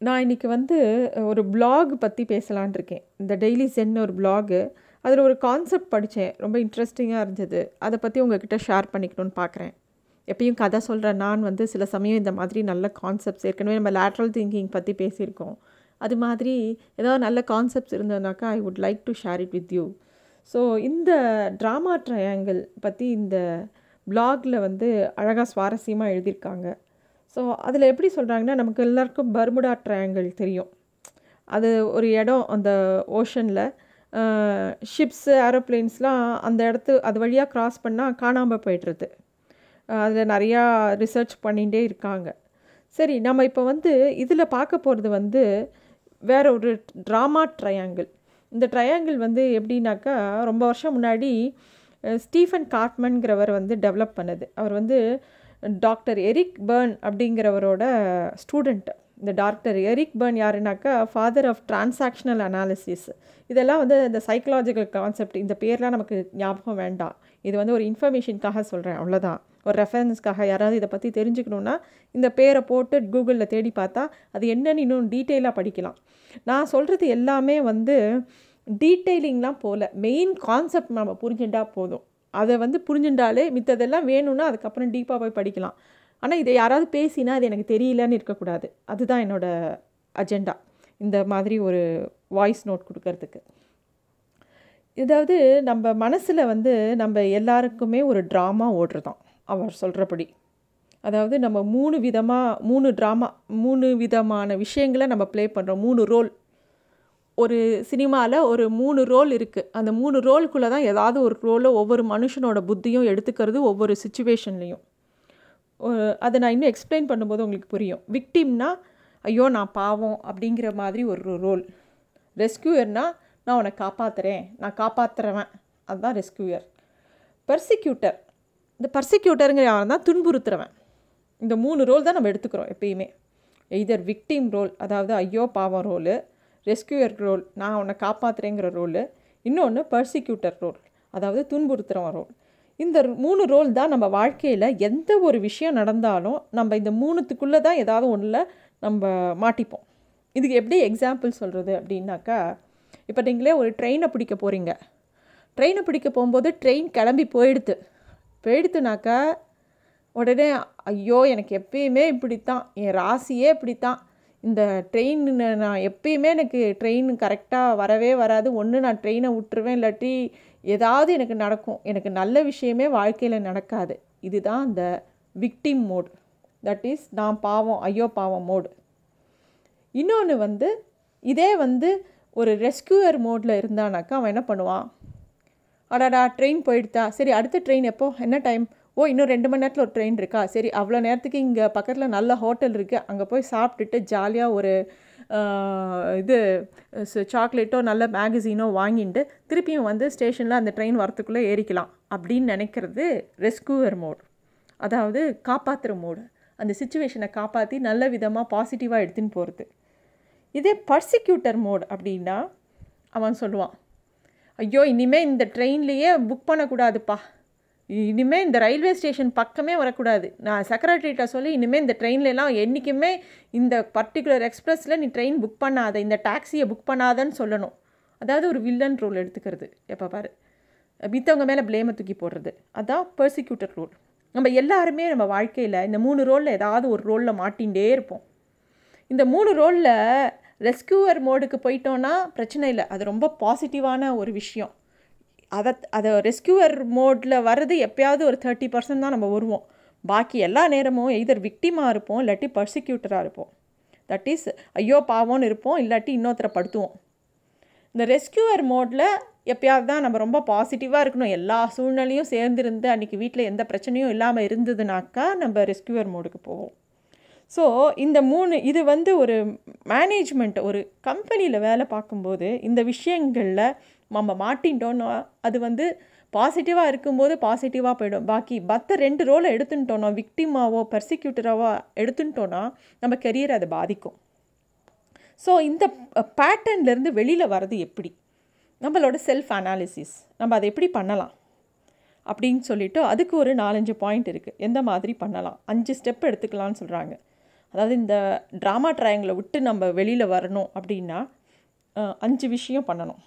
நான் இன்றைக்கி வந்து ஒரு பிளாக் பற்றி பேசலான் இருக்கேன். இந்த டெய்லி சென்னு ஒரு பிளாகு அதில் ஒரு கான்செப்ட் படித்தேன் ரொம்ப இன்ட்ரெஸ்டிங்காக இருந்தது. அதை பற்றி உங்ககிட்ட ஷேர் பண்ணிக்கணும்னு பார்க்குறேன் எப்பயும் கதை சொல்கிற நான் வந்து சில சமயம் இந்த மாதிரி நல்ல கான்செப்ட்ஸ் ஏற்கனவே நம்ம லேட்ரல் திங்கிங் பற்றி பேசியிருக்கோம். அது மாதிரி ஏதாவது நல்ல concepts இருந்ததுனாக்கா I would like to share it with you so இந்த ட்ராமா ட்ரையாங்கிள் பற்றி இந்த பிளாகில் வந்து அழகாக சுவாரஸ்யமாக எழுதியிருக்காங்க. ஸோ அதில் எப்படி சொல்கிறாங்கன்னா நமக்கு எல்லாருக்கும் பர்முடா ட்ரையாங்கிள் தெரியும். அது ஒரு இடம் அந்த ஓஷனில் ஷிப்ஸு ஏரோப்ளேன்ஸ்லாம் அந்த இடத்து அது வழியாக க்ராஸ் பண்ணால் காணாமல் போய்ட்டுருது அதில் நிறையா ரிசர்ச் பண்ணிகிட்டே இருக்காங்க. சரி நம்ம இப்போ வந்து இதில் பார்க்க போகிறது வந்து வேற ஒரு ட்ராமா ட்ரையாங்கிள் இந்த ட்ரையாங்கிள் வந்து எப்படின்னாக்கா ரொம்ப வருஷம் முன்னாடி ஸ்டீஃபன் கார்ட்மன்கிறவர் வந்து டெவலப் பண்ணது. அவர் வந்து டாக்டர் எரிக் பர்ன் அப்படிங்கிறவரோட ஸ்டூடெண்ட். இந்த டாக்டர் எரிக் பர்ன் யாருனாக்கா ஃபாதர் ஆஃப் டிரான்சாக்ஷனல் அனாலிசிஸ் இதெல்லாம் வந்து இந்த சைக்கலாஜிக்கல் கான்செப்ட் இந்த பேர்லாம் நமக்கு ஞாபகம் வேண்டாம். இது வந்து ஒரு இன்ஃபர்மேஷனுக்காக சொல்கிறேன் அவ்வளோதான் ஒரு ரெஃபரன்ஸ்க்காக யாராவது இதை பற்றி தெரிஞ்சுக்கணுன்னா இந்த பேரை போட்டு கூகுளில் தேடி பார்த்தா அது என்னன்னு இன்னும் டீட்டெயிலாக படிக்கலாம். நான் சொல்கிறது எல்லாமே வந்து டீட்டெயிலிங்லாம் போகல மெயின் கான்செப்ட் நம்ம புரிஞ்சுட்டா போதும். அதை வந்து புரிஞ்சுட்டாலே மித்ததெல்லாம் வேணும்னா அதுக்கப்புறம் டீப்பாக போய் படிக்கலாம். ஆனால் இதை யாராவது பேசினா அது எனக்கு தெரியலன்னு இருக்கக்கூடாது. அதுதான் என்னோடய அஜெண்டா இந்த மாதிரி ஒரு வாய்ஸ் நோட் கொடுக்கறதுக்கு. இதாவது நம்ம மனசில் வந்து நம்ம எல்லாருக்குமே ஒரு ட்ராமா ஓடுறதான் அவர் சொல்கிறபடி அதாவது நம்ம மூணு விதமாக மூணு ட்ராமா மூணு விதமான விஷயங்களை நம்ம ப்ளே பண்ணுறோம் மூணு ரோல் ஒரு சினிமாவில் ஒரு மூணு ரோல் இருக்குது அந்த மூணு ரோலுக்குள்ளே தான் ஏதாவது ஒரு ரோலை ஒவ்வொரு மனுஷனோட புத்தியும் எடுத்துக்கிறது ஒவ்வொரு சுச்சுவேஷன்லேயும் அதை நான் இன்னும் எக்ஸ்பிளைன் பண்ணும்போது உங்களுக்கு புரியும். விக்டிம்னா ஐயோ நான் பாவம் அப்படிங்கிற மாதிரி ஒரு ரோல் ரெஸ்கியூயர்னால் நான் உன்னை காப்பாற்றுறேன் நான் காப்பாற்றுறவன் அதுதான் ரெஸ்கியூயர் பர்சிக்யூட்டர் இந்த பர்சிக்யூட்டருங்கிற யாரும் தான் துன்புறுத்துறவன். இந்த மூணு ரோல் தான் நம்ம எடுத்துக்கிறோம் எப்பயுமே. எய்தர் விக்டிம் ரோல் அதாவது ஐயோ பாவம் ரோலு ரெஸ்கியூயர் ரோல் நான் உன்னை காப்பாற்றுறேங்கிற ரோலு இன்னொன்று பர்சிக்யூட்டர் ரோல் அதாவது துன்புறுத்துகிறவன் ரோல் இந்த மூணு ரோல் தான் நம்ம வாழ்க்கையில் எந்த ஒரு விஷயம் நடந்தாலும் நம்ம இந்த மூணுத்துக்குள்ளே தான் ஏதாவது ஒன்றில் நம்ம மாட்டிப்போம். இதுக்கு எப்படி எக்ஸாம்பிள் சொல்கிறது அப்படின்னாக்கா இப்போ நீங்களே ஒரு ட்ரெயினை பிடிக்க போகிறீங்க ட்ரெயினை பிடிக்க போகும்போது ட்ரெயின் கிளம்பி போயிடுது. போயிடுத்துனாக்கா உடனே ஐயோ எனக்கு எப்பயுமே இப்படித்தான் என் ராசியே இப்படித்தான். இந்த ட்ரெயின் நான் எப்பயுமே எனக்கு ட்ரெயின் கரெக்டாக வரவே வராது. ஒன்று நான் ட்ரெயினை விட்டுருவேன் இல்லாட்டி ஏதாவது எனக்கு நடக்கும். எனக்கு நல்ல விஷயமே வாழ்க்கையில் நடக்காது. இதுதான் அந்த விக்டிம் மோட் தட் இஸ் நான் பாவம் ஐயோ பாவம் மோடு இன்னொன்று வந்து இதே வந்து ஒரு ரெஸ்கியூயர் மோடில் இருந்தானாக்கா அவன் என்ன பண்ணுவான்? அடாடா ட்ரெயின் போயிடுதா சரி அடுத்த ட்ரெயின் எப்போ? என்ன டைம் ஓ இன்னும் ரெண்டு மணி நேரத்தில் ஒரு ட்ரெயின் இருக்கா? சரி அவ்வளோ நேரத்துக்கு இங்கே பக்கத்தில் நல்ல ஹோட்டல் இருக்குது அங்கே போய் சாப்பிட்டுட்டு ஜாலியாக ஒரு இது சாக்லேட்டோ நல்ல மேகசீனோ வாங்கிட்டு திருப்பியும் வந்து ஸ்டேஷனில் அந்த ட்ரெயின் வரத்துக்குள்ளே ஏறிக்கலாம் அப்படின்னு நினைக்கிறது ரெஸ்கியூவர் மோட் அதாவது காப்பாற்றுற மோடு அந்த சுச்சுவேஷனை காப்பாற்றி நல்ல விதமாக பாசிட்டிவாக எடுத்துன்னு போகிறது இதே பர்சிக்யூட்டர் மோட் அப்படின்னா அவன் சொல்லுவான் ஐயோ இனிமேல் இந்த ட்ரெயின்லேயே புக் பண்ணக்கூடாதுப்பா. இனிமேல் இந்த ரயில்வே ஸ்டேஷன் பக்கமே வரக்கூடாது. நான் செக்ரட்டரிகிட்ட சொல்லி இனிமேல் இந்த ட்ரெயின்லலாம் என்றைக்குமே இந்த பர்டிகுலர் எக்ஸ்பிரஸில் நீ ட்ரெயின் புக் பண்ணாத இந்த டாக்ஸியை புக் பண்ணாதன்னு சொல்லணும். அதாவது ஒரு வில்லன் ரோல் எடுத்துக்கிறது. எப்போ பாரு. மித்தவங்க மேலே ப்ளேமை தூக்கி போடுறது. அதான் பர்சிக்யூட்டர் ரோல் நம்ம எல்லாருமே நம்ம வாழ்க்கையில் இந்த மூணு ரோலில் ஏதாவது ஒரு ரோலில் மாட்டிகிட்டே இருப்போம். இந்த மூணு ரோலில் ரெஸ்கியூவர் மோடுக்கு போயிட்டோன்னா பிரச்சனை இல்லை. அது ரொம்ப பாசிட்டிவான ஒரு விஷயம். அதை அதை ரெஸ்கியூவர் மோடில் வர்றது எப்பயாவது ஒரு தேர்ட்டி பர்சன்ட் தான் நம்ம வருவோம். பாக்கி எல்லா நேரமும் எதர் விக்டிமாக இருப்போம் இல்லாட்டி பர்சிக்யூட்டராக இருப்போம். தட் இஸ் ஐயோ பாவோன்னு இருப்போம் இல்லாட்டி இன்னொருத்தரை படுத்துவோம். இந்த ரெஸ்கியூவர் மோடில் எப்பயாவது தான் நம்ம ரொம்ப பாசிட்டிவாக இருக்கணும். எல்லா சூழ்நிலையும் சேர்ந்துருந்து அன்றைக்கி வீட்டில் எந்த பிரச்சனையும் இல்லாமல் இருந்ததுனாக்கா நம்ம ரெஸ்கியூவர் மோடுக்கு போவோம். ஸோ இந்த மூணு இது வந்து ஒரு மேனேஜ்மெண்ட் ஒரு கம்பெனியில் வேலை பார்க்கும்போது இந்த விஷயங்களில் நம்ம மாட்டின்ட்டோன்னா அது வந்து பாசிட்டிவாக இருக்கும்போது பாசிட்டிவாக போயிடும். பாக்கி மற்ற ரெண்டு ரோலை எடுத்துட்டோன்னா விக்டிமாவோ பர்சிக்யூட்டராவோ எடுத்துட்டோன்னா நம்ம கெரியர் அதை பாதிக்கும். ஸோ இந்த பேட்டர்ன்லேருந்து வெளியில் வர்றது எப்படி? நம்மளோட செல்ஃப் அனாலிசிஸ் நம்ம அதை எப்படி பண்ணலாம்? அப்படின்னு சொல்லிவிட்டு அதுக்கு ஒரு நாலஞ்சு பாயிண்ட் இருக்குது எந்த மாதிரி பண்ணலாம்? அஞ்சு ஸ்டெப் எடுத்துக்கலாம்னு சொல்கிறாங்க அதாவது இந்த ட்ராமா ட்ரையங்களை விட்டு நம்ம வெளியில் வரணும் அப்படின்னா அஞ்சு விஷயம் பண்ணணும்.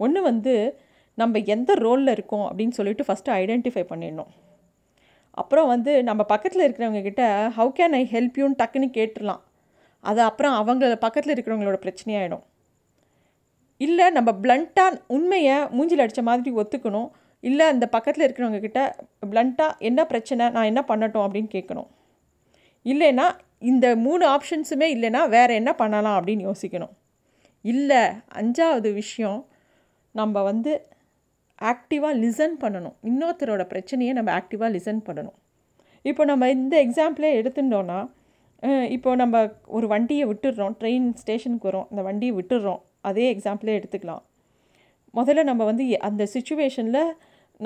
ஒன்று வந்து நம்ம எந்த ரோலில் இருக்கோம் அப்படின்னு சொல்லிட்டு ஃபஸ்ட்டு ஐடென்டிஃபை பண்ணிடணும். அப்புறம் வந்து நம்ம பக்கத்தில் இருக்கிறவங்கக்கிட்ட ஹவு கேன் ஐ ஹெல்ப் யூன்னு டக்குன்னு கேட்டுடலாம். அது அப்புறம் அவங்க பக்கத்தில் இருக்கிறவங்களோட பிரச்சனையாயிடும். இல்லை நம்ம பிளண்ட்டாக உண்மையை மூஞ்சில் அடித்த மாதிரி ஒத்துக்கணும். இல்லை அந்த பக்கத்தில் இருக்கிறவங்க கிட்ட பிளண்ட்டாக என்ன பிரச்சனை? நான் என்ன பண்ணட்டும்? அப்படின்னு கேட்கணும். இல்லைன்னா இந்த மூணு ஆப்ஷன்ஸுமே இல்லைன்னா வேறு என்ன பண்ணலாம் அப்படின்னு யோசிக்கணும். இல்லை அஞ்சாவது விஷயம் நம்ம வந்து ஆக்டிவாக லிசன் பண்ணணும். இன்னொருத்தரோட பிரச்சனையை நம்ம ஆக்டிவாக லிசன் பண்ணணும். இப்போ நம்ம இந்த எக்ஸாம்பிளே எடுத்துட்டோன்னா இப்போ நம்ம ஒரு வண்டியை விட்டுடுறோம். ட்ரெயின் ஸ்டேஷனுக்கு வரோம். அந்த வண்டியை விட்டுடுறோம். அதே எக்ஸாம்பிளே எடுத்துக்கலாம். முதல்ல நம்ம வந்து அந்த சுச்சுவேஷனில்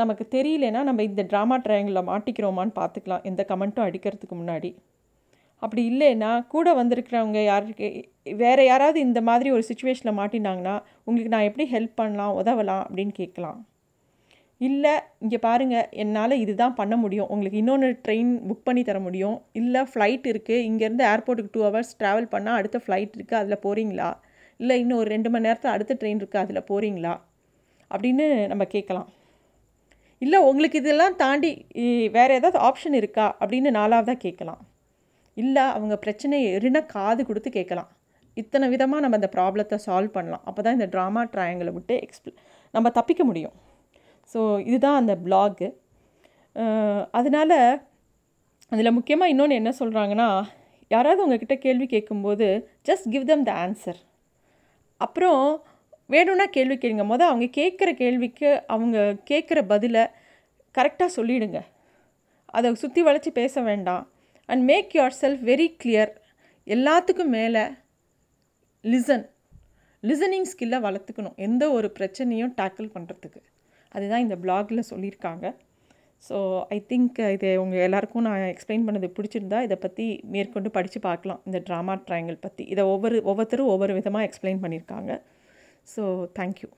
நமக்கு தெரியலனா நம்ம இந்த ட்ராமா ட்ரையாங்கிளில் மாட்டிக்கிறோமான்னு பார்த்துக்கலாம். எந்த கமெண்ட்டும் அடிக்கிறதுக்கு முன்னாடி. அப்படி இல்லைன்னா கூட வந்திருக்கிறவங்க யாருக்கு வேறு யாராவது இந்த மாதிரி ஒரு சுச்சுவேஷனில் மாட்டினாங்கன்னா உங்களுக்கு நான் எப்படி ஹெல்ப் பண்ணலாம் உதவலாம் அப்படின்னு கேட்கலாம். இல்லை இங்கே பாருங்கள் என்னால் இதுதான் பண்ண முடியும். உங்களுக்கு இன்னொன்று ட்ரெயின் புக் பண்ணி தர முடியும். இல்லை ஃப்ளைட் இருக்குது இங்கேருந்து ஏர்போர்ட்டுக்கு டூ ஹவர்ஸ் ட்ராவல் பண்ணால் அடுத்த ஃப்ளைட் இருக்குது அதில் போகிறீங்களா இல்லை இன்னும் ஒரு ரெண்டு மணி நேரத்தில் அடுத்த ட்ரெயின் இருக்குது அதில் போகிறீங்களா அப்படின்னு நம்ம கேட்கலாம். இல்லை உங்களுக்கு இதெல்லாம் தாண்டி வேறு ஏதாவது ஆப்ஷன் இருக்கா? அப்படின்னு நாலாவதாக கேட்கலாம். இல்லை அவங்க பிரச்சனையை எரினா காது கொடுத்து கேட்கலாம். இத்தனை விதமாக நம்ம அந்த ப்ராப்ளத்தை சால்வ் பண்ணலாம். அப்போ தான் இந்த ட்ராமா ட்ராயங்களை விட்டு எக்ஸ்பிள் நம்ம தப்பிக்க முடியும். ஸோ இதுதான் அந்த பிளாகு. அதனால் அதில் முக்கியமாக இன்னொன்று என்ன சொல்கிறாங்கன்னா யாராவது உங்ககிட்ட கேள்வி கேட்கும்போது just give them the answer அப்புறம் வேணும்னா கேள்வி கேளுங்க. மொதல் அவங்க கேட்குற கேள்விக்கு அவங்க கேட்குற பதிலை கரெக்டாக சொல்லிவிடுங்க அதை சுற்றி வளைச்சி பேச வேண்டாம். And make yourself very clear எல்லாத்துக்கும் மேலே லிசன் லிசனிங் ஸ்கில்லை வளர்த்துக்கணும். எந்த ஒரு பிரச்சனையும் டேக்கிள் பண்ணுறதுக்கு அதுதான் இந்த பிளாகில் சொல்லியிருக்காங்க. ஸோ ஐ திங்க் இது உங்கள் எல்லாருக்கும் நான் எக்ஸ்பிளைன் பண்ணது பிடிச்சிருந்தா இதை பற்றி மேற்கொண்டு படித்து பார்க்கலாம். இந்த ட்ராமா ட்ரையாங்கிள் பற்றி இதை ஒவ்வொரு ஒவ்வொருத்தரும் ஒவ்வொரு விதமாக எக்ஸ்பிளைன் பண்ணியிருக்காங்க. So thank you